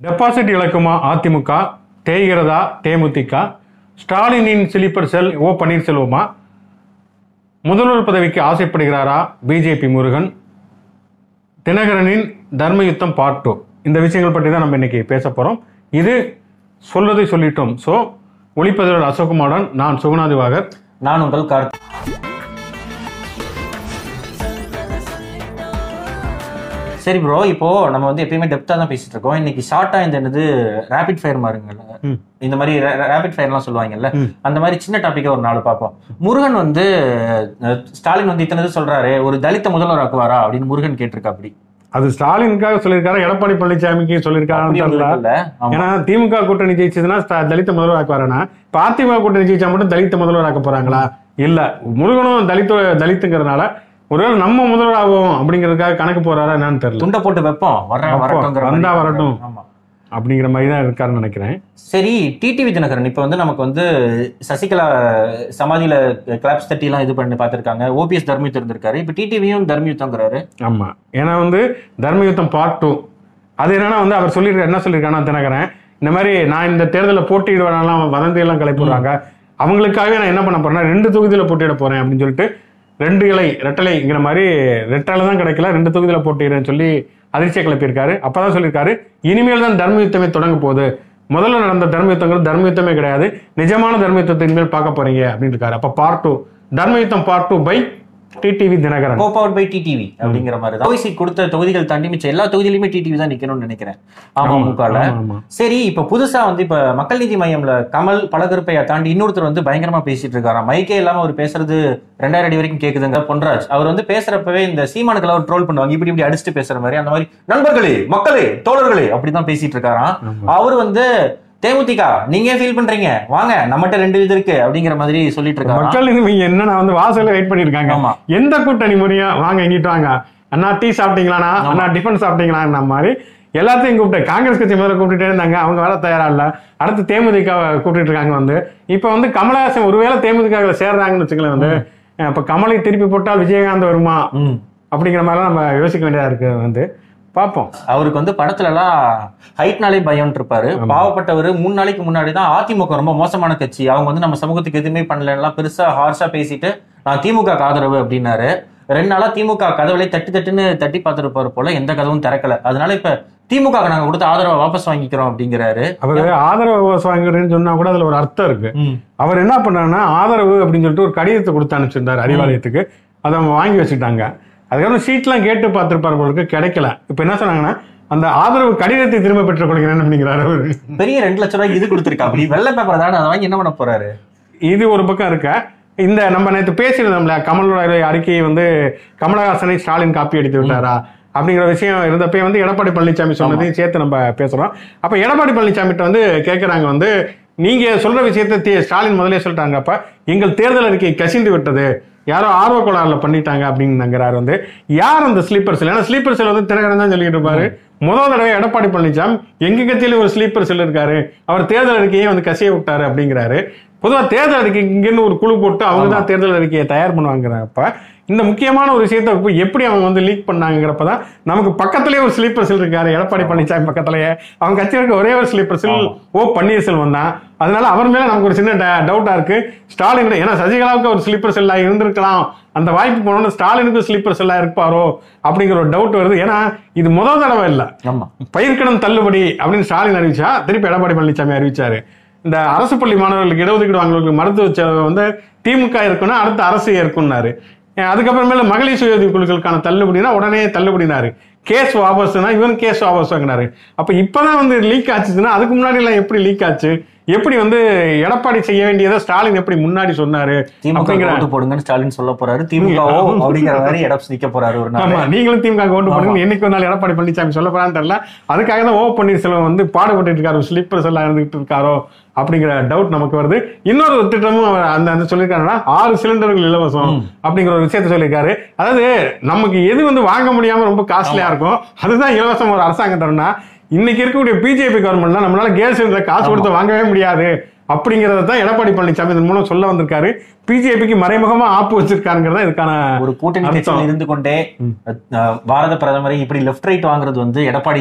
Deposit இழக்குமா அதிமுக தேய்கிறதா தேமுதிக ஸ்டாலினின் ஸ்லீப்பர் செல் ஓ பன்னீர்செல்வமா? முதல்வர் பதவிக்கு ஆசைப்படுகிறாரா பிஜேபி முருகன்? தினகரனின் தர்மயுத்தம் பார்ட் டூ இந்த விஷயங்கள் பற்றி தான் நம்ம இன்னைக்கு பேச போகிறோம் இது சொல்வதை சொல்லிட்டோம். ஸோ ஒளிப்பதிவர் அசோக்குமாரன் நான் சுகுணாதிவாகர். நான் உங்கள் கார்த்திக் சரி ப்ரோ இப்போ நம்ம வந்து எப்பயுமே டெப்தா தான் பேசிட்டு இருக்கோம். இன்னைக்கு ஷார்ட்டா இந்த என்னது ரேபிட் ஃபயர் மாருங்கல்ல ம். இந்த மாதிரி ரேபிட் ஃபயர்லாம் சொல்லுவாங்கல்ல. அந்த மாதிரி சின்ன டாபிக்கை ஒரு நாலு பார்ப்போம். முருகன் வந்து ஸ்டாலின் வந்து இத்தனை இது சொல்றாரு ஒரு தலித்த முதல்வர் ஆக்குவாரா அப்படின்னு முருகன் கேட்டிருக்கா அப்படி அது ஸ்டாலினுக்காக சொல்லியிருக்காரு எடப்பாடி பழனிசாமிக்கு சொல்லியிருக்காருன்னு தெரியல. ஏன்னா திமுக கூட்டணி ஜெயிச்சதுன்னா தலித்த முதல்வர் ஆக்குவாருன்னா இப்ப அதிமுக கூட்டணி ஜெயிச்சா மட்டும் தலித்த முதல்வர் ஆக்க போறாங்களா? இல்ல முருகனும் தலித்து தலித்துங்கிறதுனால ஒருவேளை நம்ம முதல்வர் ஆகும் அப்படிங்கிறதுக்காக கணக்கு போறாரா என்னன்னு தெரியல. துண்டை போட்டு வைப்போம். வர்றேன். வரட்டுங்கிற வந்தா. வரட்டும். அப்படிங்கிற மாதிரி தான் இருக்காருன்னு நினைக்கிறேன். சரி டிடிவி தினகரன் இப்போ வந்து நமக்கு வந்து சசிகலா சமாதியில கிளாப்ஸ் தட்டி எல்லாம் இது பண்ணி பார்த்திருக்காங்க. ஓபிஎஸ் தர்மயுத்தம் இருந்திருக்காரு. இப்போ டிடிவியும் தர்மயுத்தங்கிறாரு ஆமா. ஏன்னா வந்து தர்மயுத்தம் பார்ட் டூ அது என்னன்னா வந்து அவர் சொல்லியிருக்காரு என்ன சொல்லியிருக்காருன்னா தினகரன் இந்த மாதிரி நான் இந்த தேர்தலில் போட்டியிடுவேனெல்லாம் வதந்தி எல்லாம் கிளப்பிடுறாங்க அவங்களுக்காகவே நான் என்ன பண்ண போறேன்னா ரெண்டு தொகுதியில போட்டியிட போறேன் அப்படின்னு சொல்லிட்டு ரெண்டு இலை ரெட்டலைங்கிற மாதிரி ரெட்டலை தான் கிடைக்கல. ரெண்டு தொகுதியில் போட்டிடுறேன்னு சொல்லி அதிர்ச்சியை கிளப்பியிருக்காரு. அப்பதான் சொல்லியிருக்காரு இனிமேல் தான் தர்மயுத்தமே தொடங்க போகுது. முதல்ல நடந்த தர்மயுத்தங்கிறது தர்மயுத்தமே கிடையாது. நிஜமான தர்மயுத்தத்தை இனிமேல் பார்க்க போறீங்க அப்படின்னு இருக்காரு. அப்போ part two Dharmayudham part two by TTV Dhinakaran. Go power by TTV அப்படிங்கிற மாதிரி தான். ஓய்சி கொடுத்த தொகுதிகள் தாண்டி மிச்சம். எல்லா தொகுதியிலுமே டிடிவி தான் நிக்கணும்னு நினைக்கிறேன். அமமுகல. சரி இப்ப புதுசா வந்து இப்ப மக்கள் நீதி மையம்ல கமல் பலகருப்பையா தாண்டி இன்னொருத்தர் வந்து பயங்கரமா பேசிட்டு இருக்காராம் மைக்கே இல்லாம அவர் பேசுறது ரெண்டாயிரம் அடி வரைக்கும் கேக்குதுங்க. பொன்ராஜ் அவர் வந்து பேசுறப்பவே இந்த சீமானுக்கள் அவர் ட்ரோல் பண்ணுவாங்க. இப்படி இப்படி அடிச்சுட்டு பேசுற மாதிரி அந்த மாதிரி நண்பர்களே மக்களே தோழர்களே அப்படிதான் பேசிட்டு இருக்காராம். அவர் வந்து தேமுதிக நீங்க ஃபீல் பண்றீங்க? வாங்க நம்மகிட்ட ரெண்டு இது இருக்கு அப்படிங்கிற மாதிரி சொல்லிட்டு இருக்காங்க. மக்கள் இவங்க என்னன்னா வந்து வாசல்ல வெயிட் பண்ணிருக்காங்க ஆமா. எந்த கூட்டணி முறையும் வாங்க இங்கிட்டு வாங்க. அண்ணா டீ சாப்பிட்டீங்களாண்ணா அண்ணா? டிஃபன் சாப்பிட்டீங்களான்ற மாதிரி எல்லாத்தையும் கூப்பிட்டு காங்கிரஸ் கட்சி முதல்ல கூப்பிட்டுட்டே இருந்தாங்க. அவங்க வர தயாரா இல்ல. அடுத்து தேமுதிக கூப்பிட்டு இருக்காங்க வந்து. இப்ப வந்து கமலஹாசன் ஒருவேளை தேமுதிக சேர்றாங்கன்னு வச்சுக்கலாம் வந்து இப்ப கமலை திருப்பி போட்டால் விஜயகாந்த் வருமா? அப்படிங்கிற மாதிரிலாம் நம்ம யோசிக்க வேண்டியதா இருக்கு வந்து. பார்ப்போம் அவருக்கு வந்து படத்துல எல்லாம் ஹைட்னாலே பயம் இருப்பாரு பாவப்பட்டவர் மூணு நாளைக்கு முன்னாடி தான் அதிமுக ரொம்ப மோசமான கட்சி. அவங்க வந்து நம்ம சமூகத்துக்கு எதுவுமே பண்ணலாம் பெருசா ஹார்ஷா பேசிட்டு நான் திமுக ஆதரவு அப்படின்னாரு. ரெண்டு நாளா திமுக கதவுலே தட்டி தட்டுன்னு தட்டி பார்த்துருப்பாரு போல எந்த கதவும் திறக்கல. அதனால இப்ப திமுக நாங்க கொடுத்த ஆதரவை வாபஸ் வாங்கிக்கிறோம் அப்படிங்கிறாரு. அவர் ஆதரவு வாங்குறேன்னு சொன்னா கூட அதுல ஒரு அர்த்தம் இருக்கு. அவர் என்ன பண்ணாருன்னா ஆதரவு அப்படின்னு சொல்லிட்டு ஒரு கடிதத்தை கொடுத்து அனுப்பிச்சிருந்தாரு அறிவாலயத்துக்கு. அதை அவங்க வாங்கி வச்சுட்டாங்க அதுக்கப்புறம் சீட்லாம் கேட்டு பார்த்துருப்பாரு போலுக்கு கிடைக்கல. இப்போ என்ன சொன்னாங்கன்னா அந்த ஆதரவு கடிதத்தை திரும்ப பெற்றுக் கொள்கிறேன் அப்படிங்கிறாரு அவரு. பெரிய ரெண்டு லட்சம் ரூபாய்க்கு இது கொடுத்துருக்கா? அப்படி வெள்ளை பேப்பர் தானே அதை வாங்கி என்ன பண்ண போறாரு? இது ஒரு பக்கம் இருக்க? இந்த நம்ம நேற்று பேசியிருந்தோம்ல கமலோட அறிக்கையை வந்து கமலஹாசனை ஸ்டாலின் காப்பி அடித்து விட்டாரா? அப்படிங்கிற விஷயம் இருந்தப்ப வந்து எடப்பாடி பழனிசாமி சொன்னதையும் சேர்த்து நம்ம பேசுறோம். அப்ப எடப்பாடி பழனிசாமிகிட்ட வந்து கேட்கறாங்க வந்து நீங்க சொல்ற விஷயத்தை ஸ்டாலின் முதலே சொல்லிட்டாங்க. அப்ப எங்கள் தேர்தல் அறிக்கை கசிந்து விட்டது. யாரோ ஆர்வ கோளாறுல பண்ணிட்டாங்க அப்படிங்கிறாரு வந்து. யார் அந்த ஸ்லீப்பர் செல் ஏன்னா ஸ்லீப்பர் செல் வந்து தினகரன் தான் சொல்லிட்டு இருப்பாரு. முதல் தடவை எடப்பாடி பழனிசாமி எங்க கட்சியில ஒரு ஸ்லீப்பர் செல் இருக்காரு. அவர் தேர்தல் அறிக்கையை வந்து கசிய விட்டாரு அப்படிங்கிறாரு. பொதுவா தேர்தல் அறிக்கை இங்கன்னு ஒரு குழு போட்டு அவங்க தான் தேர்தல் அறிக்கையை தயார் பண்ணுவாங்கிறப்ப இந்த முக்கியமான ஒரு விஷயத்தை இப்ப எப்படி அவங்க வந்து லீக் பண்ணாங்கிறப்ப தான் நமக்கு பக்கத்துலயே ஒரு ஸ்லீப்பர் செல் இருக்காரு எடப்பாடி பழனிசாமி பக்கத்துலயே. அவங்க கட்சியில் இருக்க ஒரே ஒரு ஸ்லீப்பர் செல் ஓ பன்னீர்செல்வம் தான். அதனால அவர் மேல நமக்கு ஒரு சின்ன டவுட்டா இருக்கு. ஸ்டாலின் ஏன்னா சசிகலாவுக்கு ஒரு ஸ்லீப்பர் செல்லா இருந்திருக்கலாம். அந்த வாய்ப்பு போனோம்னு ஸ்டாலினுக்கு ஸ்லீப்பர் செல்லா இருப்பாரோ அப்படிங்கிற ஒரு டவுட் வருது. ஏன்னா இது முதல் தடவை இல்லை. ஆமா. பயிர்க்கடன் தள்ளுபடி அப்படின்னு ஸ்டாலின் அறிவிச்சா திருப்பி எடப்பாடி பழனிசாமி அறிவிச்சாரு. இந்த அரசு பள்ளி மாணவர்களுக்கு இடஒதுக்கீடு வாங்குறவங்களுக்கு மருத்துவ செலவு வந்து திமுக இருக்குன்னா அடுத்த அரசு ஏற்கும்னாரு. அதுக்கப்புறமேல மகளிர் சுய உதவி குழுக்களுக்கான தள்ளுபடினா உடனே தள்ளுபடினாரு. கேஸ் வாபஸ்னா இவன் கேஸ் வாபஸ் வாங்கினாரு. அப்ப இப்பதான் வந்து லீக் ஆச்சுன்னா அதுக்கு முன்னாடி எல்லாம் எப்படி லீக் ஆச்சு? எப்படி வந்து எடப்பாடி செய்ய வேண்டியதை ஸ்டாலின் எப்படி முன்னாடி சொன்னாரு? திமுக ஓட்டு போடுங்கன்னு ஸ்டாலின் சொல்ல போறாரு. திமுக அப்படிங்கிற மாதிரி எடப்பாடி நிக்க போறாரு ஒரு நாள். ஆமா நீங்களும் திமுக ஓட்டு பண்ணுங்க என்னைக்கு நாள் எடப்பாடி பழனிசாமி சொல்ல போறான்னு தெரியல. அதுக்காக தான் ஓ பன்னீர்செல்வம் வந்து பாடுபட்டு இருக்காரு. ஸ்லிப்பர்ஸ் எல்லாம் இருந்துகிட்டு இருக்காரோ? அப்படிங்கிற டவுட் நமக்கு வருது. இன்னொரு திட்டமும் அவர் அந்த அந்த சொல்லியிருக்காருன்னா ஆறு சிலிண்டர்கள் இலவசம் அப்படிங்கிற ஒரு விஷயத்த சொல்லியிருக்காரு. அதாவது நமக்கு எது வந்து வாங்க முடியாம ரொம்ப காஸ்ட்லியா இருக்கும் அதுதான் இலவசம் ஒரு அரசாங்கம் தரணும்னா இன்னைக்கு இருக்கக்கூடிய பிஜேபி கவர்மெண்ட்னா நம்மளால கேஸ் சிலிண்டர் காசு கொடுத்து வாங்கவே முடியாது. அப்படிங்கறத தான் எடப்பாடி பழனிசாமி இதன் மூலம் சொல்ல வந்திருக்காரு. பிஜேபிக்கு மறைமுகமா ஆப்பு வச்சிருக்காருங்கிறதா இதுக்கான ஒரு கூட்டணி. கட்சியில் இருந்து கொண்டே பாரத பிரதமரை இப்படி லெஃப்ட் ரைட் வாங்குறது வந்து எடப்பாடி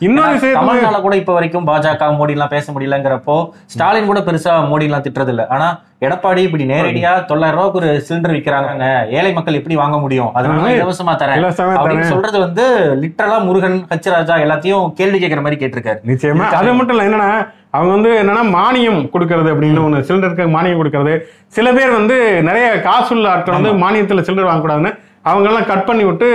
இன்னொரு கமல்னால கூட இப்ப வரைக்கும் பாஜக மோடி எல்லாம் பேச முடியலங்கிறப்போ ஸ்டாலின் கூட பெருசா மோடி எல்லாம் திட்டுறது இல்ல ஆனா எடப்பாடி இப்படி நேரடியா தொள்ளாயிரம் ரூபாய்க்கு ஒரு சிலிண்டர் விக்கிறாங்க ஏழை மக்கள் எப்படி வாங்க முடியும்? அதனால. இலவசமா தரேன். அப்படின்னு. சொல்றது வந்து லிட்டரலா முருகன் ஹச் ராஜா எல்லாத்தையும் கேள்வி கேட்கிற மாதிரி கேட்டிருக்காரு. நிச்சயமா. அது மட்டும் இல்ல என்னன்னா அவங்க வந்து என்னன்னா மானியம் கொடுக்கறது அப்படின்னு ஒண்ணு சிலிண்டருக்கு மானியம் கொடுக்கறது. சில பேர் வந்து நிறைய காசுள்ள ஆட்கள் வந்து மானியத்துல சிலிண்டர் வாங்கக்கூடாதுன்னு அவங்க எல்லாம் கட் பண்ணி விட்டு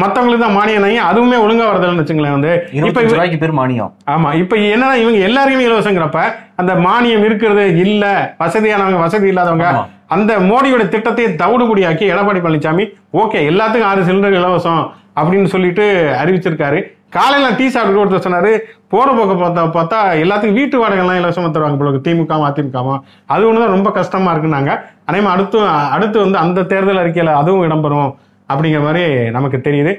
மத்தவங்களுக்கு தான் மானியம் வாங்கி அதுவுமே ஒழுங்கா வரதில்லைன்னு வச்சுங்களேன் வந்து. இப்ப ரூபாய்க்கு பேர் மானியம். ஆமா. இப்ப என்னன்னா இவங்க எல்லாருக்குமே இலவசங்கிறப்ப அந்த மானியம் இருக்கிறது இல்ல வசதியானவங்க வசதி இல்லாதவங்க. அந்த மோடியோட திட்டத்தை தவிடுபடியாக்கி எடப்பாடி பழனிசாமி ஓகே எல்லாத்துக்கும் ஆறு சிலிண்டர் இலவசம் அப்படின்னு சொல்லிட்டு அறிவிச்சிருக்காரு. காலையில டீ சாப்பிட்டு ஒருத்தர் சொன்னாரு போற போக்க பார்த்தா பார்த்தா எல்லாத்துக்கும் வீட்டு வாடகைலாம் இலவசமா தருவாங்க போல திமுக அதிமுக அது ஒண்ணுதான் ரொம்ப கஷ்டமா இருக்குன்னாங்க. அதே மாதிரி அடுத்து அடுத்து வந்து அந்த தேர்தல் அறிக்கையில அதுவும் இடம்பெறும் அப்படிங்கிற மாதிரி நமக்கு தெரியுது.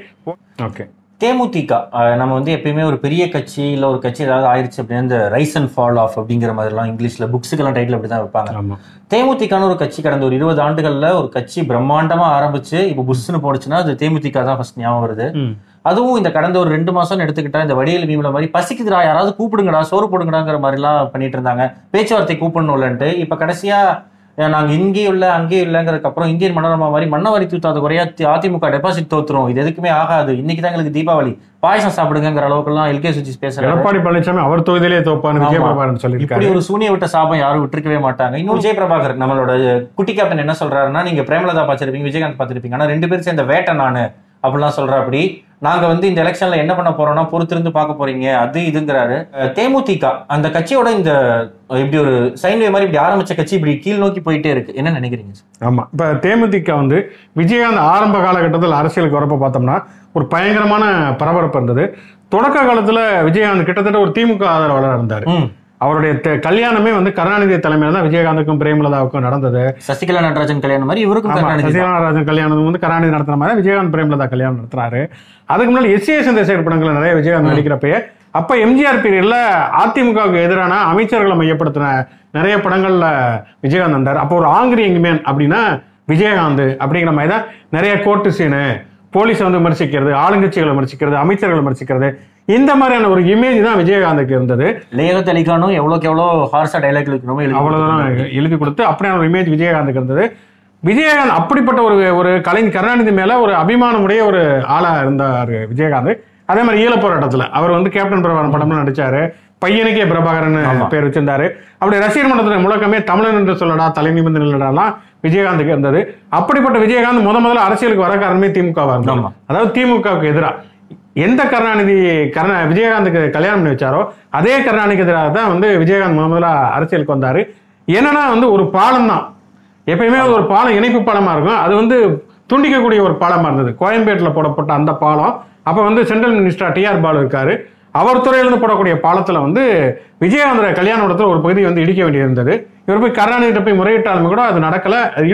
ஓகே தேமுதிக நம்ம வந்து எப்பயுமே ஒரு பெரிய கட்சி இல்ல ஒரு கட்சி ஏதாவது ஆயிடுச்சு அப்படின்னா இந்த ரைஸ் அண்ட் ஃபால் ஆஃப் அப்படிங்கிற மாதிரிலாம் இங்கிலீஷ்ல புக்ஸுக்கெல்லாம் டைட்டில் அப்படி தான் வைப்பாங்க. ஆமா. தேமுதிகன்னு ஒரு கட்சி கடந்த ஒரு இருபது ஆண்டுகள்ல ஒரு கட்சி பிரம்மாண்டமா ஆரம்பிச்சு இப்போ புஷ்னு போடுச்சுன்னா அது தேமுதிக தான் ஃபர்ஸ்ட் ஞாபகம் வருது. அதுவும் இந்த கடந்த ஒரு ரெண்டு மாசம் எடுத்துக்கிட்டா இந்த வடிவேல் மீம்ல மாதிரி பசிக்குதுடா யாராவது கூப்பிடுங்கடா சோறு போடுங்கடாங்கிற மாதிரிலாம் பண்ணிட்டு இருந்தாங்க. பேச்சுவார்த்தை கூப்பிடணும்லன்ட்டு. இப்ப கடைசியா அஹ், நாங்க இங்கேயும் இல்ல அங்கேயும் இல்லைங்கிறதுக்கு அப்புறம் இந்தியன் மனோரமா மாதிரி மண்ணவரி தூத்தாத குறையா தி- அதிமுக டெபாசிட் தோத்துரும். இது எதுக்குமே ஆகாது. இன்னைக்கு தான் எங்களுக்கு தீபாவளி. பாயசம் சாப்பிடுங்கிற அளவுக்குலாம் எல்கே சுஜி பேசுறாரு எடப்பாடி பழனிசாமி அவர் தொகுதியிலே தோப்பான்னு. பிரபாகரன் இப்படி ஒரு சூனிய விட்ட சாபம் யாரும் விட்டுருக்கவே மாட்டாங்க. இன்னும் விஜய் பிரபாகர் நம்மளோட குட்டி கேப்டன் என்ன சொல்றாருன்னா நீங்க பிரேமலதா பார்த்திருப்பீங்க விஜயகாந்த் பார்த்திருப்பீங்க. ஆனா ரெண்டு பேரும் சேர்ந்த வேட்டை நானு. அப்படிலாம் சொல்றாப்படி நாங்க வந்து இந்த எலெக்ஷன்ல என்ன பண்ண போறோம்னா பொறுத்திருந்து பார்க்க போறீங்க. அது இதுங்கிறாரு. தேமுதிக அந்த கட்சியோட இந்த இப்படி ஒரு சைன்வே மாதிரி இப்படி ஆரம்பிச்ச கட்சி இப்படி கீழ் நோக்கி போயிட்டே இருக்கு. என்ன நினைக்கிறீங்க ஆமா. இப்ப தேமுதிக வந்து விஜயகாந்த் ஆரம்ப காலகட்டத்தில் அரசியலுக்கு வரப்ப பார்த்தோம்னா ஒரு பயங்கரமான பரபரப்பு இருந்தது. தொடக்க காலத்துல விஜயகாந்த் கிட்டத்தட்ட ஒரு திமுக ஆதரவாளர் இருந்தாரு. அவருடைய கல்யாணமே வந்து கருணாநிதி தலைமையில தான் விஜயகாந்துக்கும் பிரேமலதாவுக்கும் நடந்தது. சசிகலா நடராஜன் கல்யாணம் மாதிரி இவருக்கும் தான். சசிகலாராஜன் கல்யாணம் வந்து கருணாநிதி நடத்துற மாதிரி விஜயகாந்த் பிரேமலதா கல்யாணம் நடத்துறாரு. அதுக்கு முன்னாடி எஸ் ஏ சந்திரசேகர் படங்கள்ல நிறைய விஜயகாந்த் நடிக்கிறப்பயே அப்ப எம்ஜிஆர் பீரியட்ல அதிமுகவுக்கு எதிரான அமைச்சர்களை மையப்படுத்தின நிறைய படங்கள்ல விஜயகாந்த் வந்தார். அப்போ ஒரு ஆங்கிரி மேன் அப்படின்னா விஜயகாந்த் அப்படிங்கிற மாதிரி தான் நிறைய கோர்ட்டு சீனு போலீஸை வந்து விமர்சிக்கிறது ஆளுங்கட்சிகளை விமர்சிக்கிறது அமைச்சர்களை விமர்சிக்கிறது இந்த மாதிரியான ஒரு இமேஜ் தான் விஜயகாந்துக்கு இருந்தது. லேகத் அலிகானும் எவ்வளவுக்கு எவ்வளவு ஹார்ஸா டைலாக் இருக்கணுமோ எழுதி அவ்வளவுதான் கொடுத்திருந்தாரு. எழுதி கொடுத்து அப்படியான ஒரு இமேஜ் விஜயகாந்துக்கு இருந்தது. விஜயகாந்த் அப்படிப்பட்ட ஒரு ஒரு கலைஞர் கருணாநிதி மேல ஒரு அபிமானமுடைய ஒரு ஆளா இருந்தார் விஜயகாந்த். அதே மாதிரி ஈழ போராட்டத்துல அவர் வந்து கேப்டன் பிரபாகரன் படம்ல நடிச்சாரு. பையனுக்கே பிரபாகரன். பேர் வச்சிருந்தாரு. அப்படி ரசிகர் மன்றத்துல முழக்கமே தமிழன் என்று சொல்லடா தலை நிமிர்ந்து நில்லடாலாம் விஜயகாந்துக்கு இருந்தது. அப்படிப்பட்ட விஜயகாந்த் முத முதல்ல அரசியலுக்கு வர காரணமே திமுகவா இருந்தாங்க. அதாவது திமுகவுக்கு எதிரா. எந்த கருணாநிதி கருணா விஜயகாந்துக்கு கல்யாணம் பண்ணி வச்சாரோ அதே கருணாநிதிக்கு எதிராக தான் வந்து விஜயகாந்த் முத முதல்ல அரசியலுக்கு வந்தார். என்னன்னா வந்து ஒரு பாலம் தான். எப்பயுமே அது ஒரு பாலம் இணைப்பு பாலமாக இருக்கும். அது வந்து துண்டிக்கக்கூடிய ஒரு பாலமாக இருந்தது. கோயம்பேட்டில் போடப்பட்ட அந்த பாலம். அப்போ வந்து சென்ட்ரல் மினிஸ்டர் டிஆர் பாலு இருக்காரு. அவர் துறையிலிருந்து போடக்கூடிய பாலத்தில் வந்து விஜயகாந்தோட கல்யாண இடத்துல ஒரு பகுதி வந்து இடிக்க வேண்டியிருந்தது. இவர் போய் கருணாநிதிட்ட போய் முறையிட்டாலுமே கூட அது நடக்கலை. அது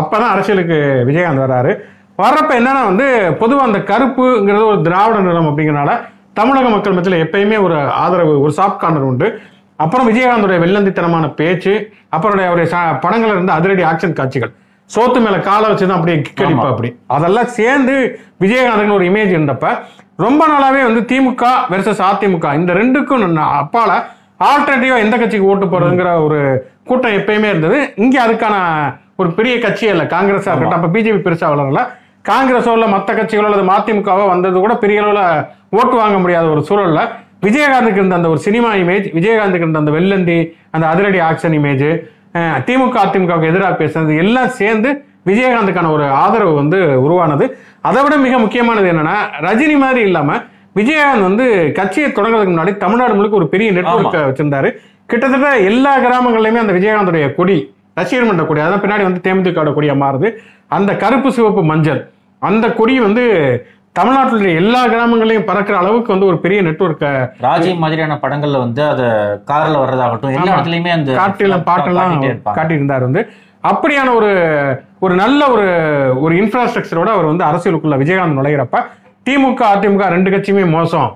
அப்போ தான் அரசியலுக்கு விஜயகாந்த் வராரு. வர்றப்ப என்னன்னா வந்து பொதுவா அந்த கருப்புங்கிறது ஒரு திராவிட நிறம் அப்படிங்கறனால தமிழக மக்கள் மத்தியில் எப்பயுமே ஒரு ஆதரவு ஒரு சாஃப்ட் கார்னர் உண்டு. அப்புறம் விஜயகாந்தோடைய வெள்ளந்தித்தனமான பேச்சு அப்புறம் அவருடைய படங்கள்ல இருந்து அதிரடி ஆக்ஷன் காட்சிகள். சோத்து மேல காலை வச்சு தான் அப்படியே கிக்கடிப்பா அப்படி. அதெல்லாம் சேர்ந்து விஜயகாந்துக்கு ஒரு இமேஜ் இருந்தப்ப ரொம்ப நாளாவே வந்து திமுக வெர்சஸ் அதிமுக இந்த ரெண்டுக்கும் அப்பால ஆல்டர்னேட்டிவா எந்த கட்சிக்கு ஓட்டு போறதுங்கிற ஒரு கூட்டம் எப்பயுமே இருந்தது. இங்க அதுக்கான ஒரு பெரிய கட்சி இல்ல காங்கிரஸா இருக்கட்டும். அப்ப பிஜேபி பெருசா வளரல. காங்கிரஸோ இல்ல மத்த கட்சிகளோ அல்லது மதிமுகவோ வந்தது கூட பெரிய அளவுல ஓட்டு வாங்க முடியாத ஒரு சூழல்ல விஜயகாந்துக்கு இருந்த அந்த ஒரு சினிமா இமேஜ் விஜயகாந்துக்கு இருந்த அந்த வெள்ளந்தி அந்த அதிரடி ஆக்ஷன் இமேஜ் திமுக அதிமுகவுக்கு எதிராக பேசுனது எல்லாம் சேர்ந்து விஜயகாந்துக்கான ஒரு ஆதரவு வந்து உருவானது. அதை விட மிக முக்கியமானது என்னன்னா ரஜினி மாதிரி இல்லாம விஜயகாந்த் வந்து கட்சியை தொடங்குறதுக்கு முன்னாடி தமிழ்நாடு முழுக்க ஒரு பெரிய நெட்வொர்க் வச்சிருந்தாரு. கிட்டத்தட்ட எல்லா கிராமங்கள்லயுமே அந்த விஜயகாந்துடைய கொடி ரசிகர் மன்ற கொடி அதான் பின்னாடி வந்து தேமுதிக கொடியா மாறுது அந்த கருப்பு சிவப்பு மஞ்சள் அந்த கொடி வந்து தமிழ்நாட்டில் எல்லா கிராமங்களையும் பறக்கிற அளவுக்கு வந்து ஒரு பெரிய நெட்வொர்க்கை ராஜி மாதிரியான படங்கள்ல வந்து அத கார்ல வர்றதாகட்டும் எல்லா. இடத்துலயுமே அந்த காட்டிலும் பாட்டெல்லாம். காட்டியிருந்தார் வந்து அப்படியான ஒரு ஒரு நல்ல ஒரு ஒரு இன்ஃப்ராஸ்ட்ரக்சரோட அவர் வந்து அரசியலுக்குள்ள விஜயகாந்த் நுழையிறப்ப திமுக அதிமுக ரெண்டு கட்சியுமே மோசம்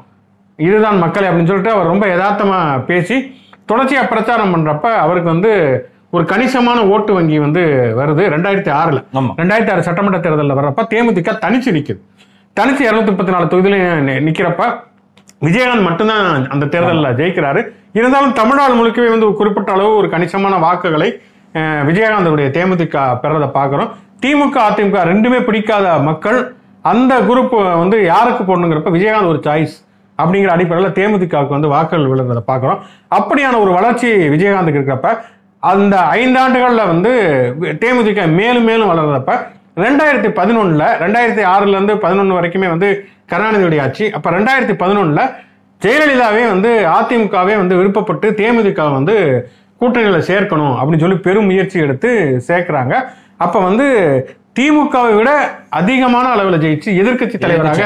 இதுதான் மக்களே அப்படின்னு சொல்லிட்டு அவர் ரொம்ப யதார்த்தமா பேசி தொடர்ச்சியா பிரச்சாரம் பண்றப்ப அவருக்கு வந்து ஒரு கணிசமான ஓட்டு வங்கி வந்து வருது ரெண்டாயிரத்தி ஆறுல. ரெண்டாயிரத்தி ஆறு சட்டமன்ற தேர்தலில் வர்றப்ப தேமுதிக தனிச்சு நிக்குது. தனிச்சு இருநூத்தி முப்பத்தி நாலு தொகுதியிலையும் நி- நிக்கிறப்ப விஜயகாந்த் மட்டும்தான் அந்த தேர்தலில் ஜெயிக்கிறாரு. இருந்தாலும் தமிழ்நாடு முழுக்கவே வந்து குறிப்பிட்ட அளவு ஒரு கணிசமான வாக்குகளை விஜயகாந்தனுடைய தேமுதிக பெறதை பார்க்குறோம் திமுக அதிமுக ரெண்டுமே பிடிக்காத மக்கள் அந்த குரூப் வந்து யாருக்கு போடணுங்கிறப்ப விஜயகாந்த் ஒரு சாய்ஸ் அப்படிங்கிற அடிப்படையில் தேமுதிகவுக்கு வந்து வாக்குகள் விழுறதை பார்க்குறோம் அப்படியான ஒரு வளர்ச்சி விஜயகாந்துக்கு இருக்கிறப்ப அந்த ஐந்தாண்டுகள்ல வந்து தேமுதிக மேலும் மேலும் வளர்றப்ப ரெண்டாயிரத்தி பதினொன்னுல ரெண்டாயிரத்தி ஆறுல இருந்து பதினொன்று வரைக்குமே வந்து கருணாநிதியுடைய ஆட்சி. அப்ப ரெண்டாயிரத்தி பதினொன்னுல ஜெயலலிதாவே வந்து அதிமுகவே வந்து விருப்பப்பட்டு தேமுதிக வந்து கூட்டணியில சேர்க்கணும் அப்படின்னு சொல்லி பெரும் முயற்சி எடுத்து சேர்க்கிறாங்க. அப்ப வந்து திமுகவை விட அதிகமான அளவில் ஜெயிச்சு எதிர்க்கட்சி தலைவராக.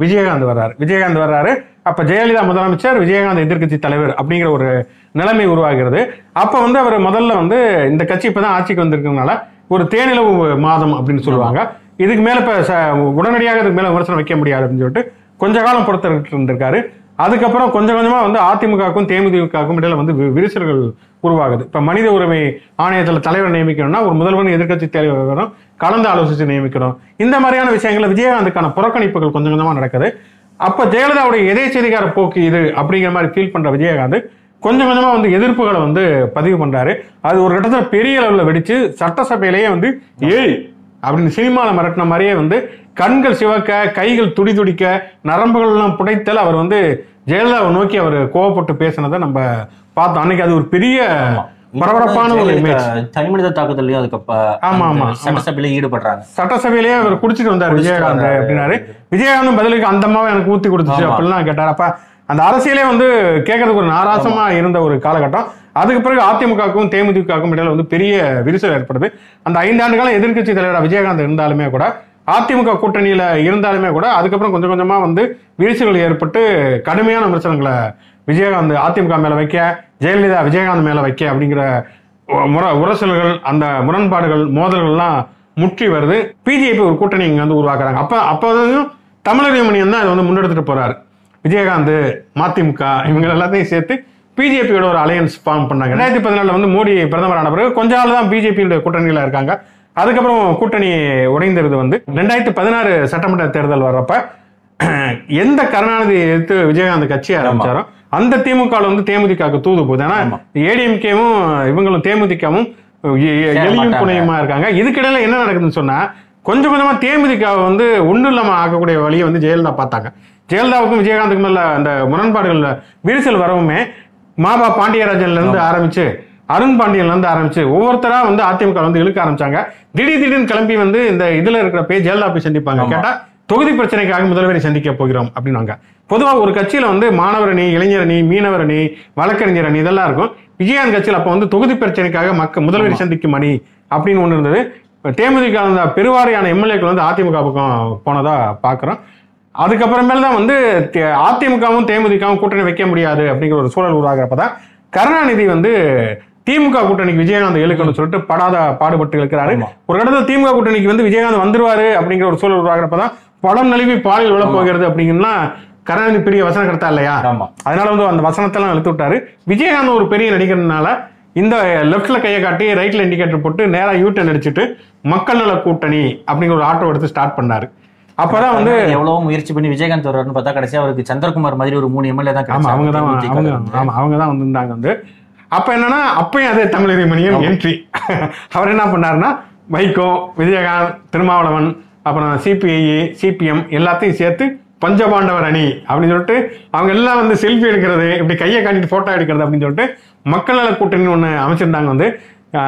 விஜயகாந்த் வர்றாரு. விஜயகாந்த் வர்றாரு. அப்ப ஜெயலலிதா முதலமைச்சர் விஜயகாந்த் எதிர்கட்சி தலைவர் அப்படிங்கிற ஒரு நிலைமை உருவாகிறது. அப்ப வந்து அவர் முதல்ல வந்து இந்த கட்சி இப்பதான் ஆட்சிக்கு வந்திருக்கிறதுனால ஒரு தேனிலவு மாதம் அப்படின்னு சொல்லுவாங்க. இதுக்கு மேல இப்ப ச- உடனடியாக இதுக்கு மேல விமர்சனம் வைக்க முடியாது அப்படின்னு சொல்லிட்டு கொஞ்ச காலம் பொறுத்திருக்கிட்டு இருந்திருக்காரு. அதுக்கப்புறம் கொஞ்சம் கொஞ்சமா வந்து அதிமுகவுக்கும் தேமுதிகவுக்கும் இடையில வந்து வி- விரிசல்கள் உருவாகுது. இப்ப மனித உரிமை ஆணையத்துல தலைவர் நியமிக்கணும்னா ஒரு முதல்வன் எதிர்க்கட்சி தலைவரும் கலந்து ஆலோசிச்சு நியமிக்கணும். இந்த மாதிரியான விஷயங்கள்ல விஜயகாந்துக்கான புறக்கணிப்புகள் கொஞ்சம் கொஞ்சமா நடக்குது. அப்ப ஜெயலலிதாவுடைய எதேச்சதிகார போக்கு இது அப்படிங்கிற மாதிரி ஃபீல் பண்ற விஜயகாந்த் கொஞ்சம் கொஞ்சமா வந்து எதிர்ப்புகளை வந்து பதிவு பண்றாரு. அது ஒரு கட்டத்துல பெரிய அளவுல வெடிச்சு சட்டசபையிலேயே வந்து ஏய் அப்படின்னு சினிமாவில் மிரட்டின மாதிரியே வந்து கண்கள் சிவக்க கைகள் துடி துடிக்க நரம்புகள் எல்லாம் புடைத்தல் அவர் வந்து ஜெயலலிதாவை நோக்கி அவர் கோவப்பட்டு பேசினதை நம்ம பார்த்தோம். அன்னைக்கு அது ஒரு பெரிய பரபரப்பான ஒரு இமேஜ் தனிமனித தாக்குதலையும் அதுக்கு ஆமா, ஆமா, சட்டசபையில ஈடுபடுறாங்க. சட்டசபையிலேயே அவர் குடிச்சிட்டு வந்தார் விஜயகாந்த். அப்படின்னாரு. விஜயகாந்த் பதிலுக்கு அந்த அம்மாவை எனக்கு ஊத்தி கொடுத்துச்சு. அப்படிலாம் கேட்டார். அப்ப அந்த அரசியலே வந்து கேட்கறதுக்கு ஒரு நாராசமா இருந்த ஒரு காலகட்டம். அதுக்கு பிறகு அதிமுகவுக்கும் தேமுதிகவுக்கும் இடையில வந்து பெரிய விரிசல் ஏற்படுது. அந்த ஐந்தாண்டு காலம் எதிர்க்கட்சி தலைவரா விஜயகாந்த் இருந்தாலுமே கூட அதிமுக கூட்டணியில இருந்தாலுமே கூட அதுக்கப்புறம் கொஞ்சம் கொஞ்சமா வந்து விரிசல்கள் ஏற்பட்டு கடுமையான விமர்சனங்களை விஜயகாந்த் அதிமுக மேல வைக்க ஜெயலலிதா விஜயகாந்த் மேல வைக்க அப்படிங்கிற முற உரசல்கள் அந்த முரண்பாடுகள் மோதல்கள்லாம் முற்றி வருது. பிஜேபி ஒரு கூட்டணி இங்க வந்து உருவாக்குறாங்க. அப்ப அப்ப வந்து தமிழக மணியன் தான் அதை வந்து முன்னெடுத்துட்டு போறாரு. விஜயகாந்த் மதிமுக இவங்க எல்லாத்தையும் சேர்த்து பிஜேபியோட ஒரு அலையன்ஸ் ஃபார்ம் பண்ணாங்க. ரெண்டாயிரத்தி பதினாலுல வந்து மோடி பிரதமர் ஆன பிறகு கொஞ்ச நாள் தான் பிஜேபியோட கூட்டணியில இருக்காங்க. அதுக்கப்புறம் கூட்டணி உடைந்திருது வந்து ரெண்டாயிரத்தி பதினாறு சட்டமன்ற தேர்தல் வர்றப்ப எந்த கருணாநிதி எடுத்து விஜயகாந்த் கட்சி ஆரம்பிச்சாரோ அந்த திமுக ல வந்து தேமுதிகவுக்கு தூது போகுது ஏன்னா. ஏடிஎம்கேவும் இவங்களும் தேமுதிகவும் எ- எ- சேர எலியும் மாட்டாங்க. புனையுமா இருக்காங்க இதுக்கிடையில என்ன நடக்குதுன்னு சொன்னா கொஞ்சம் கொஞ்சமா தேமுதிக வந்து ஒண்ணும் இல்லாம ஆக்கக்கூடிய வழியை வந்து ஜெயலலிதா பார்த்தாங்க ஜெயலலிதாவுக்கும் விஜயகாந்துக்கும் மேல அந்த முரண்பாடுகள் விரிசல் வரவுமே மாபா பாண்டியராஜன்ல இருந்து ஆரம்பிச்சு அருண் பாண்டியன்ல இருந்து ஆரம்பிச்சு ஒவ்வொருத்தரா வந்து அதிமுக வந்து இழுக்க ஆரம்பிச்சாங்க திடீர் திடீர்னு கிளம்பி வந்து இந்த இதுல இருக்கிற போய் ஜெயலலிதா போய் சந்திப்பாங்க. கேட்டா தொகுதி பிரச்சனைக்காக முதல்வரை சந்திக்க போகிறோம் அப்படின்னாங்க பொதுவா ஒரு கட்சியில வந்து மாணவர் அணி இளைஞர் அணி மீனவர் அணி வழக்கறிஞர் அணி இதெல்லாம் இருக்கும். விஜயகாந்த் கட்சியில் அப்போ வந்து தொகுதி பிரச்சனைக்காக மக்கள் முதல்வரை சந்திக்கும் அணி அப்படின்னு ஒன்று இருந்தது. தேமுதிக அந்த பெருவாரியான எம்எல்ஏக்கள் வந்து அதிமுக பக்கம் போனதா பார்க்குறோம் அதுக்கப்புறமேல தான் வந்து அதிமுகவும் தேமுதிகவும் கூட்டணி வைக்க முடியாது அப்படிங்கிற ஒரு சூழல் உருவாகிறப்ப தான் கருணாநிதி வந்து திமுக கூட்டணிக்கு விஜயகாந்த் இழுக்கணும்னு சொல்லிட்டு படாத பாடுபட்டு இருக்கிறாரு. ஒரு இடத்துல திமுக கூட்டணிக்கு வந்து விஜயகாந்த் வந்துருவாரு அப்படிங்கிற ஒரு சூழல் உருவாகிறப்ப தான் படம் நழுவி பாலில் விழப் போகிறது அப்படிங்கன்னா கருணாநிதி பெரிய வசனம் கருத்தா இல்லையா? அதனால வந்து அந்த வசனத்தெல்லாம் இழுத்து விட்டாரு. விஜயகாந்த் ஒரு பெரிய நடிகர்னால இந்த லெஃப்ட்ல கையை காட்டி ரைட்ல இண்டிகேட்டர் போட்டு நேரா யூ டர்ன் அடிச்சுட்டு மக்கள் நல கூட்டணி அப்படிங்கிற ஒரு ஆட்டோ எடுத்து ஸ்டார்ட் பண்ணாரு. அப்பதான் வந்து எவ்வளவோ முயற்சி பண்ணி விஜயகாந்த் வர்றாருன்னு பார்த்தா கடைசியா அவருக்கு சந்திரகுமார் மாதிரி ஒரு மூணு எம்எல்ஏ தான் ஆமா அவங்க தான். ஆமா அவங்க தான் வந்திருந்தாங்க வந்து. அப்ப என்னன்னா அப்பயும் அதே தமிழக மணியன் என்ட்ரி அவர் என்ன பண்ணாருன்னா வைகோ விஜயகாந்த் திருமாவளவன் அப்புறம் சிபிஐ சிபிஎம் எல்லாத்தையும் சேர்த்து பஞ்சபாண்டவர் அணி அப்படின்னு சொல்லிட்டு அவங்க எல்லாம் வந்து செல்ஃபி எடுக்கிறது இப்படி கையை காட்டிட்டு போட்டோ எடுக்கிறது அப்படின்னு சொல்லிட்டு மக்கள் நல கூட்டணி ஒன்று அமைச்சிருந்தாங்க வந்து.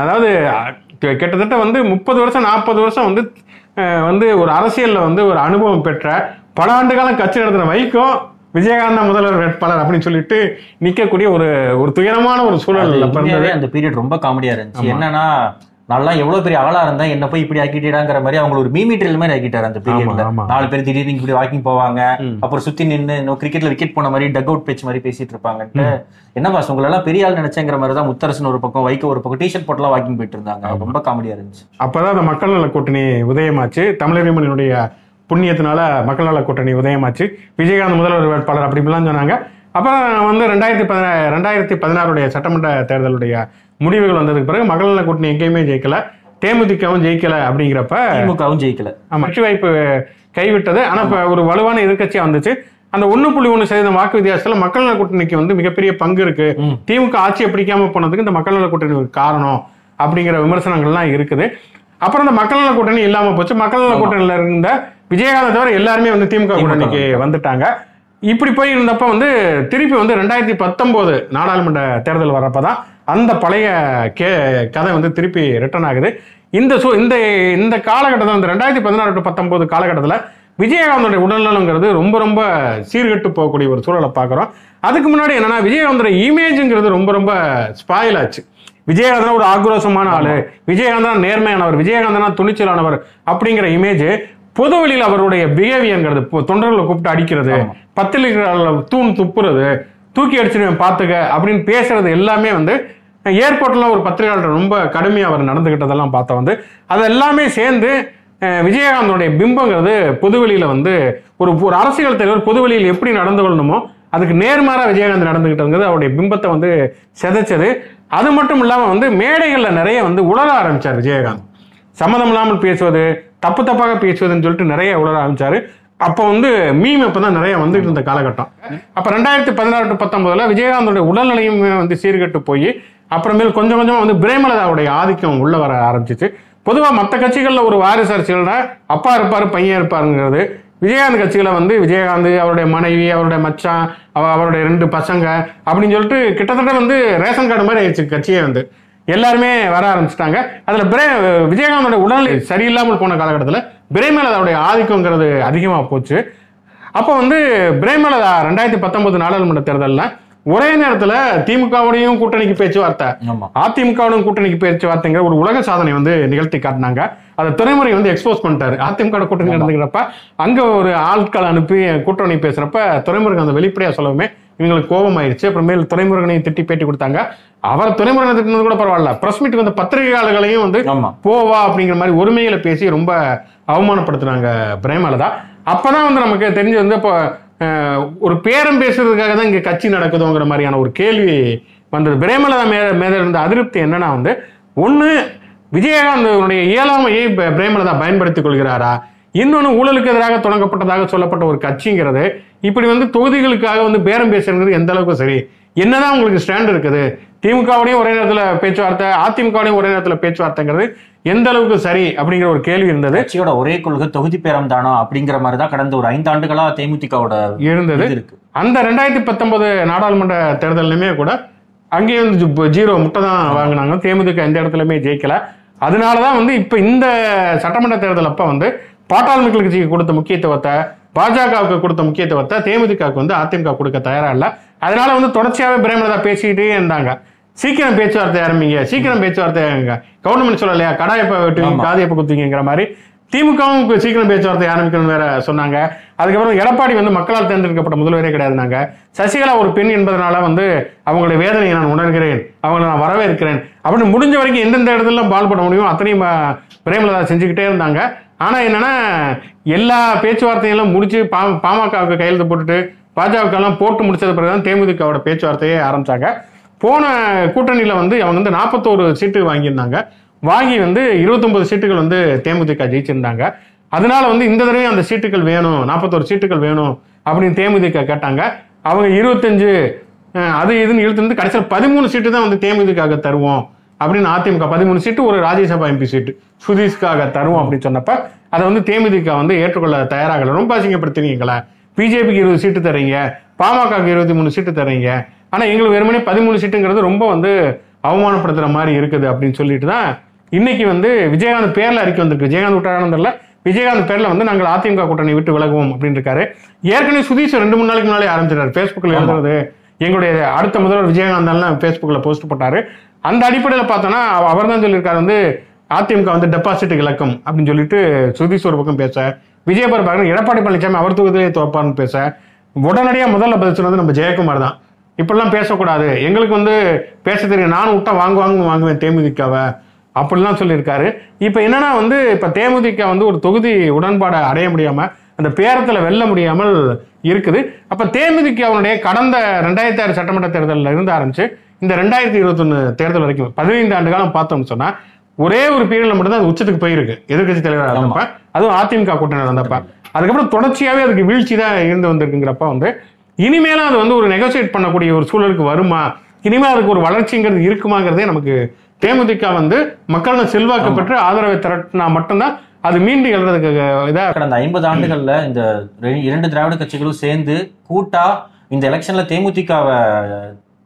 அதாவது கிட்டத்தட்ட வந்து முப்பது வருஷம் நாற்பது வருஷம் வந்து வந்து ஒரு அரசியல்ல வந்து ஒரு அனுபவம் பெற்ற பல ஆண்டு காலம் கட்சி நடத்தின வைகோ விஜயகாந்தா முதல்வர் வேட்பாளர் அப்படின்னு சொல்லிட்டு நிக்கக்கூடிய ஒரு ஒரு துயரமான ஒரு சூழல் அந்த பீரியட் ரொம்ப காமெடியா இருந்துச்சு. என்னன்னா நல்லா எவ்வளவு பெரிய ஆளா இருந்தா என்ன போய் இப்படி ஆக்கிட்டாங்கிற மாதிரி அவங்க ஒரு மீமீட்டர் மாதிரி ஆக்கிட்டாரு அந்த பீரியட்ல. நாலு பேர் திடீர்னு இப்படி வாக்கிங் போவாங்க. அப்புறம் சுத்தி நின்னு இன்னும் கிரிக்கெட்ல விக்கெட் போன மாதிரி டக் அவுட் பேச்சு மாதிரி பேசிட்டு இருப்பாங்கன்ட்டு. என்ன பாஸ் உங்களை எல்லாம் பெரிய ஆள் நினைச்சேங்கிற மாதிரி தான் முத்தரசன் ஒரு பக்கம் வைக்க ஒரு பக்கம் டிஷர்ட் போட்டுலாம் வாக்கிங் போயிட்டு இருந்தாங்க. ரொம்ப காமெடியா இருந்துச்சு. அப்பதான் அந்த மக்கள் நல கூட்டணி உதயமாச்சு. தமிழறிமனுடைய புண்ணியத்தினால மக்கள் நல கூட்டணி உதயமாச்சு. விஜயகாந்த் முதல்வர் வேட்பாளர் அப்படி இப்படிலாம் சொன்னாங்க. அப்புறம் வந்து ரெண்டாயிரத்தி பதினா ரெண்டாயிரத்தி பதினாறுடைய சட்டமன்ற தேர்தலுடைய முடிவுகள் வந்ததுக்கு பிறகு மகளிர் நல கூட்டணி எங்கேயுமே ஜெயிக்கல. தேமுதிகவும் ஜெயிக்கல அப்படிங்கிறப்ப திமுகவும் ஜெயிக்கல. ஆமா வெற்றி வாய்ப்பு கைவிட்டது. ஆனா இப்ப ஒரு வலுவான எதிர்க்கட்சியா வந்துச்சு. அந்த ஒண்ணு புள்ளி ஒண்ணு சதவீதம் வாக்கு வித்தியாசத்துல மக்கள் நல கூட்டணிக்கு வந்து மிகப்பெரிய பங்கு இருக்கு. திமுக ஆட்சியை பிடிக்காம போனதுக்கு இந்த மக்கள் நல கூட்டணி ஒரு காரணம் அப்படிங்கிற விமர்சனங்கள்லாம் இருக்குது. அப்புறம் இந்த மக்கள் நல கூட்டணி இல்லாம போச்சு. மக்கள் நல. கூட்டணியில இருந்த விஜயகாந்த் தவிர எல்லாருமே வந்து திமுக திமுக கூட்டணிக்கு வந்துட்டாங்க. இப்படி போய் இருந்தப்ப வந்து திருப்பி வந்து ரெண்டாயிரத்தி பத்தொன்பது நாடாளுமன்ற தேர்தல் வர்றப்பதான் அந்த பழைய கே கதை வந்து திருப்பி ரிட்டர்ன் ஆகுது. இந்த சூ இந்த இந்த காலகட்டத்தில் இந்த ரெண்டாயிரத்தி பதினாறு டு பத்தொன்பது காலகட்டத்தில் விஜயகாந்தோட உடல்நலங்கிறது ரொம்ப ரொம்ப சீர்கெட்டு போகக்கூடிய ஒரு சூழலை பார்க்குறோம். அதுக்கு முன்னாடி என்னன்னா விஜயகாந்தோட இமேஜுங்கிறது ரொம்ப ரொம்ப ஸ்பாயில் ஆச்சு. விஜயகாந்தனா ஒரு ஆக்ரோஷமான ஆளு. விஜயகாந்தனா நேர்மையானவர். விஜயகாந்தனா துணிச்சலானவர் அப்படிங்கிற இமேஜ் பொது வெளியில் அவருடைய பிஹேவியர்ங்கிறது தொண்டர்களை கூப்பிட்டு அடிக்கிறது. ஆமா. பத்து லிட்டர் தூண் துப்புறது. தூக்கி அடிச்சிருவேன் பார்த்துக்க அப்படின்னு பேசுறது எல்லாமே வந்து ஏர்போர்ட்லாம் ஒரு பத்திரிகையாளர் ரொம்ப கடுமையாக அவர் நடந்துகிட்டதெல்லாம் பார்த்தா வந்து அது எல்லாமே சேர்ந்து விஜயகாந்தனுடைய விஜயகாந்தோடைய பிம்பங்கிறது பொதுவெளியில் வந்து ஒரு ஒரு அரசியல் தலைவர் பொதுவெளியில் எப்படி நடந்து கொள்ளணுமோ அதுக்கு நேர்மாறாக விஜயகாந்த் நடந்துகிட்டதுங்கிறது அவருடைய பிம்பத்தை வந்து சிதைச்சது. அது மட்டும் இல்லாமல் வந்து மேடைகளில் நிறைய வந்து உணர ஆரம்பிச்சார் விஜயகாந்த். சம்மதம் இல்லாமல் பேசுவது தப்பு தப்பாக பேசுவதுன்னு சொல்லிட்டு நிறைய உணர ஆரம்பித்தார் அப்போ வந்து மீம் தான் நிறைய வந்துட்டு இருந்த காலகட்டம். அப்ப ரெண்டாயிரத்தி பதினாறு டு பத்தொன்பதுல விஜயகாந்தோட உடல்நிலையும் வந்து சீர்கெட்டு போய் அப்புறமேல் கொஞ்சம் கொஞ்சமா வந்து பிரேமலதாவுடைய ஆதிக்கம் உள்ள வர ஆரம்பிச்சிச்சு. பொதுவா மற்ற கட்சிகள்ல ஒரு வாரிசு அரசியல்னா அப்பா இருப்பாரு பையன் இருப்பாருங்கிறது. விஜயகாந்த் கட்சியில வந்து விஜயகாந்த் அவருடைய மனைவி அவருடைய மச்சான் அவ- அவருடைய ரெண்டு பசங்க அப்படின்னு சொல்லிட்டு கிட்டத்தட்ட வந்து ரேஷன் கார்டு மாதிரி ஆயிடுச்சு கட்சியே வந்து. எல்லாருமே வர ஆரம்பிச்சிட்டாங்க. அதுல பிரே விஜயகாந்தோட உடல்நிலை சரியில்லாமல் போன காலகட்டத்தில் பிரேமலதாவுடைய ஆதிக்கங்கிறது அதிகமா போச்சு. அப்போ வந்து பிரேமலதா ரெண்டாயிரத்தி பத்தொன்பது நாடாளுமன்ற தேர்தலில் ஒரே நேரத்துல திமுகவுடையும் கூட்டணிக்கு பேச்சுவார்த்தை அதிமுகவுடன் கூட்டணிக்கு பேச்சுவார்த்தைங்கிற ஒரு உலக சாதனை வந்து நிகழ்த்தி காட்டினாங்க. அதை துறைமுறை வந்து எக்ஸ்போஸ் பண்ணிட்டாரு. அதிமுக கூட்டணி நடந்துக்கிறப்ப அங்க ஒரு ஆட்கள் அனுப்பி கூட்டணி பேசுறப்ப துறைமுருகன் அந்த வெளிப்படையா சொல்லவுமே இவங்களுக்கு கோபம் ஆயிடுச்சு அப்புறமேல் துறைமுருகனையும் திட்டி பேட்டி கொடுத்தாங்க. அவர் துறைமுருகனை திட்டினது கூட பரவாயில்ல. பிரஸ் மீட் வந்த பத்திரிகையாளர்களையும் வந்து போவா அப்படிங்கிற மாதிரி ஒருமையில பேசி ரொம்ப அவமானப்படுத்துனாங்க பிரேமலதா. அப்பதான் வந்து நமக்கு தெரிஞ்சு வந்து இப்போ ஒரு பேரம் பேசுறதுக்காக தான் இங்க கட்சி நடக்குதுங்கிற மாதிரியான ஒரு கேள்வி வந்தது. பிரேமலதா மே மேல இருந்த அதிருப்தி என்னன்னா வந்து ஒண்ணு விஜயகாந்தனுடைய இயலாமையை பிரேமலதா பயன்படுத்திக் கொள்கிறாரா? இன்னொன்னு ஊழலுக்கு எதிராக தொடங்கப்பட்டதாக சொல்லப்பட்ட ஒரு கட்சிங்கிறது இப்படி வந்து தொகுதிகளுக்காக வந்து பேரம் பேசுறது எந்த அளவுக்கு சரி? என்னதான் உங்களுக்கு ஸ்டாண்ட் இருக்குது? திமுகவுடையும் ஒரே நேரத்துல பேச்சுவார்த்தை அதிமுகவுடையும் ஒரே நேரத்துல பேச்சுவார்த்தைங்கிறது எந்த அளவுக்கு சரி அப்படிங்கிற ஒரு கேள்வி இருந்தது. கட்சியோட ஒரே கொள்கை தொகுதி பேரம் தானா அப்படிங்கிற மாதிரி தான் கடந்த ஒரு ஐந்து ஆண்டுகளா தேமுதிகவோட இருந்தது. அந்த ரெண்டாயிரத்தி பத்தொன்பது நாடாளுமன்ற தேர்தலுமே கூட அங்கேயும் வந்து ஜீரோ முட்டை தான் வாங்கினாங்க. தேமுதிக எந்த இடத்துலயுமே ஜெயிக்கல. அதனாலதான் வந்து இப்ப இந்த சட்டமன்ற தேர்தல் அப்ப வந்து பாட்டாளி மக்கள் கட்சிக்கு கொடுத்த முக்கியத்துவத்தை பாஜகவுக்கு கொடுத்த முக்கியத்துவத்தை தேமுதிகவுக்கு வந்து அதிமுக கொடுக்க தயாரா இல்ல. அதனால வந்து தொடர்ச்சியாவே பிரேமலதா பேசிக்கிட்டே இருந்தாங்க. சீக்கிரம் பேச்சுவார்த்தை ஆரம்பிங்க சீக்கிரம் பேச்சுவார்த்தை கவர்மெண்ட் சொல்லலையா கடாயப்ப வெட்டுவீங்க ஆமா. காதியப்ப குத்துவீங்கிற மாதிரி. திமுகவும் சீக்கிரம் பேச்சுவார்த்தை ஆரம்பிக்கணும் வேற சொன்னாங்க. அதுக்கப்புறம் எடப்பாடி வந்து மக்களால் தேர்ந்தெடுக்கப்பட்ட முதல்வரே கிடையாதுனாங்க சசிகலா ஒரு பெண் என்பதனால வந்து அவங்களுடைய வேதனையை நான் உணர்கிறேன். அவங்களை நான் வரவேற்கிறேன். அப்படின்னு முடிஞ்ச வரைக்கும் எந்தெந்த இடத்துல பால்பட முடியும் அத்தனையும் பிரேமலதா செஞ்சுக்கிட்டே இருந்தாங்க. ஆனால் என்னென்னா எல்லா பேச்சுவார்த்தையெல்லாம் முடிச்சு பா பாமகவுக்கு கையெழுத்து போட்டுட்டு பாஜகவுக்கெல்லாம் போட்டு முடிச்சது பிறகுதான் தேமுதிகவோட பேச்சுவார்த்தையே ஆரம்பித்தாங்க போன கூட்டணியில் வந்து அவங்க வந்து நாற்பத்தோரு சீட்டு வாங்கியிருந்தாங்க. வாங்கி வந்து 29 சீட்டுகள் வந்து தேமுதிக ஜெயிச்சிருந்தாங்க. அதனால வந்து இந்த தடவை அந்த சீட்டுகள் வேணும் நாற்பத்தோரு சீட்டுகள் வேணும் அப்படின்னு தேமுதிக கேட்டாங்க. அவங்க இருபத்தஞ்சு அது இதுன்னு இழுத்து வந்து கடைசியில் பதிமூணு சீட்டு தான் வந்து தேமுதிகாக தருவோம் அப்படின்னு அதிமுக பதிமூணு சீட்டு ஒரு ராஜ்யசபா எம்பி சீட்டு சுதீஷ்காக தருவோம் அப்படின்னு சொன்னப்ப அதை வந்து தேமுதிக வந்து ஏற்றுக்கொள்ள தயாராகல. ரொம்ப அசிங்கப்படுத்துறீங்களா பிஜேபிக்கு இருபது சீட்டு தரீங்க பாமகக்கு இருபத்தி மூணு சீட்டு தரீங்க. ஆனால் எங்களுக்கு வெறுமனே பதிமூணு சீட்டுங்கிறது ரொம்ப வந்து அவமானப்படுத்துகிற மாதிரி இருக்குது அப்படின்னு சொல்லிட்டு தான் இன்னைக்கு வந்து விஜயகாந்த் பேர்ல அறிக்கை வந்திருக்கு. விஜயகாந்த் விட்டாரான்னு தெரியல. விஜயகாந்த் பேர்ல வந்து நாங்கள் அதிமுக கூட்டணி விட்டு விலகுவோம் அப்படின்னு இருக்காரு. ஏற்கனவே சுதீஷ் ரெண்டு மூணு நாளைக்கு முன்னாலே ஆரம்பிச்சிட்டாரு. ஃபேஸ்புக்கில் எழுதுறது எங்களுடைய அடுத்த முதல்வர் விஜயகாந்த் ஃபேஸ்புக்கில் போஸ்ட் போட்டாரு. அந்த அடிப்படையில் பார்த்தோன்னா அவர் தான் சொல்லியிருக்காரு வந்து அதிமுக வந்து டெபாசிட் இலக்கம் அப்படின்னு சொல்லிட்டு சுதீஷ் ஒரு பக்கம் பேச விஜய் பார்க்க எடப்பாடி பழனிசாமி அவர் தொகுதியிலே தோப்பார்னு பேச உடனடியாக முதல்ல பதில் சொன்னது நம்ம ஜெயக்குமார் தான். இப்படிலாம் பேசக்கூடாது. எங்களுக்கு வந்து பேச தெரியும். நானும் விட்டா வாங்குவாங்க வாங்குவேன் தேமுதிகவை. அப்படிலாம் சொல்லியிருக்காரு. இப்போ என்னன்னா வந்து இப்போ தேமுதிக வந்து ஒரு தொகுதி உடன்பாடை அடைய முடியாம அந்த பேரத்தில் வெல்ல முடியாமல் இருக்குது. அப்ப தேமுதிகவுடைய கடந்த ரெண்டாயிரத்தி ஆறு சட்டமன்ற தேர்தலில் இருந்து ஆரம்பிச்சு இந்த ரெண்டாயிரத்தி இருபத்தொன்னு தேர்தல் வரைக்கும் பதினைந்து ஆண்டு காலம் பார்த்தோம்னு சொன்னா ஒரே ஒரு பீரியட்ல மட்டும் தான் அது உச்சத்துக்கு போயிருக்கு. எதிர்க்கட்சி தலைவராக இருந்தப்ப அதுவும் அதிமுக கூட்டணி இருந்தப்ப. அதுக்கப்புறம் தொடர்ச்சியாவே அதுக்கு வீழ்ச்சி தான் இருந்து வந்திருக்குங்கிறப்ப வந்து இனிமேலும் அது வந்து ஒரு நெகோசியேட் பண்ணக்கூடிய ஒரு சூழலுக்கு வருமா? இனிமே அதுக்கு ஒரு வளர்ச்சிங்கிறது இருக்குமாங்கிறதே நமக்கு தேமுதிக வந்து மக்களிடம் செல்வாக்கு பெற்று ஆதரவை திரட்டினா மட்டும்தான் அது மீண்டு எழுறதுக்கு இதா கடந்த ஐம்பது ஆண்டுகள்ல இந்த இரண்டு திராவிட கட்சிகளும் சேர்ந்து கூட்டா இந்த எலெக்ஷன்ல தேமுதிகவை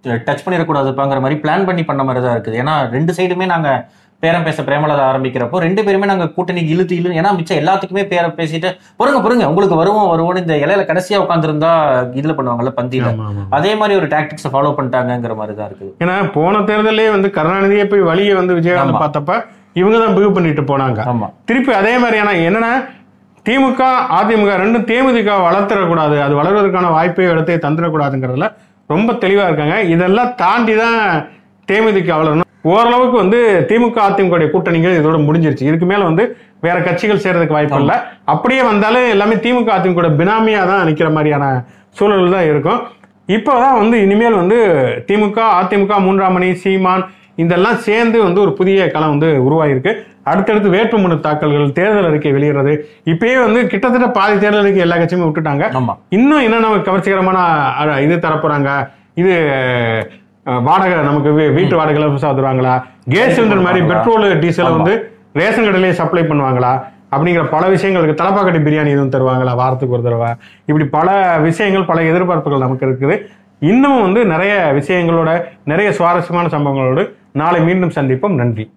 டச் பண்ணிடக்கூடாதுப்பாங்கிற மாதிரி பிளான் பண்ணி பண்ண மாதிரி தான் இருக்குது. ஏன்னா ரெண்டு சைடுமே நாங்க பேரம் பேச பிரேமலதா ஆரம்பிக்கிறப்போ ரெண்டு பேருமே நாங்க கூட்டணி இழுத்து இழு ஏன்னா மிச்சம் எல்லாத்துக்குமே பேர பேசிட்டு பொறுங்க பொறுங்க உங்களுக்கு வருவோம் வருவோம்னு இந்த இலையில கடைசியா உட்காந்துருந்தா இதுல பண்ணுவாங்கல்ல பந்தியில. அதே மாதிரி ஒரு டாக்டிக்ஸை ஃபாலோ பண்ணிட்டாங்கங்கிற மாதிரி தான் இருக்குது ஏன்னா போன தேர்தலே வந்து கருணாநிதியே போய் வழியை வந்து விஜயகாந்த். பார்த்தப்ப இவங்க தான் பிகு பண்ணிட்டு போனாங்க. ஆமா. திருப்பி அதே மாதிரியான என்னன்னா திமுக அதிமுக ரெண்டும் தேமுதிக வளர்த்துடக்கூடாது அது வளர்வதற்கான வாய்ப்பை இடத்தை தந்துடக்கூடாதுங்கிறதுல ரொம்ப தெளிவா இருக்காங்க. இதெல்லாம் தாண்டி தான் தேமுதிக வளரணும். ஓரளவுக்கு வந்து திமுக அதிமுக கூட்டணிகள் இதோட முடிஞ்சிருச்சு. இதுக்கு மேல வந்து வேற கட்சிகள் சேர்றதுக்கு வாய்ப்பு இல்லை. அப்படியே வந்தாலும் எல்லாமே திமுக அதிமுக பினாமியா தான் நிக்கிற மாதிரியான சூழல் தான் இருக்கும். இப்போதான் வந்து இனிமேல் வந்து திமுக அதிமுக மூன்றாம் மணி சீமான் இதெல்லாம் சேர்ந்து வந்து ஒரு புதிய களம் வந்து உருவாகிருக்கு அடுத்தடுத்து வேட்புமனு தாக்கல்கள் தேர்தல் அறிக்கை வெளியிடுறது இப்பயே வந்து கிட்டத்தட்ட பாதி தேர்தல் அறிக்கை எல்லா கட்சியுமே விட்டுட்டாங்க. இன்னும் என்னென்ன கவர்ச்சிகரமான இது தரப்போறாங்க? இது வாடகை நமக்கு வீட்டு வாடகை இலவசம் தருவாங்களா கேஸ் சிலிண்டர் மாதிரி பெட்ரோல் டீசல் வந்து ரேஷன் கடையிலேயே சப்ளை பண்ணுவாங்களா? அப்படிங்கிற பல விஷயங்கள் இருக்கு. தலப்பாக்கட்டி பிரியாணி எதுவும் தருவாங்களா? வாரத்துக்கு ஒரு தடவை. இப்படி பல விஷயங்கள் பல எதிர்பார்ப்புகள் நமக்கு இருக்குது. இன்னும் வந்து நிறைய விஷயங்களோட நிறைய சுவாரஸ்யமான சம்பவங்களோடு நாளை மீண்டும் சந்திப்போம். நன்றி.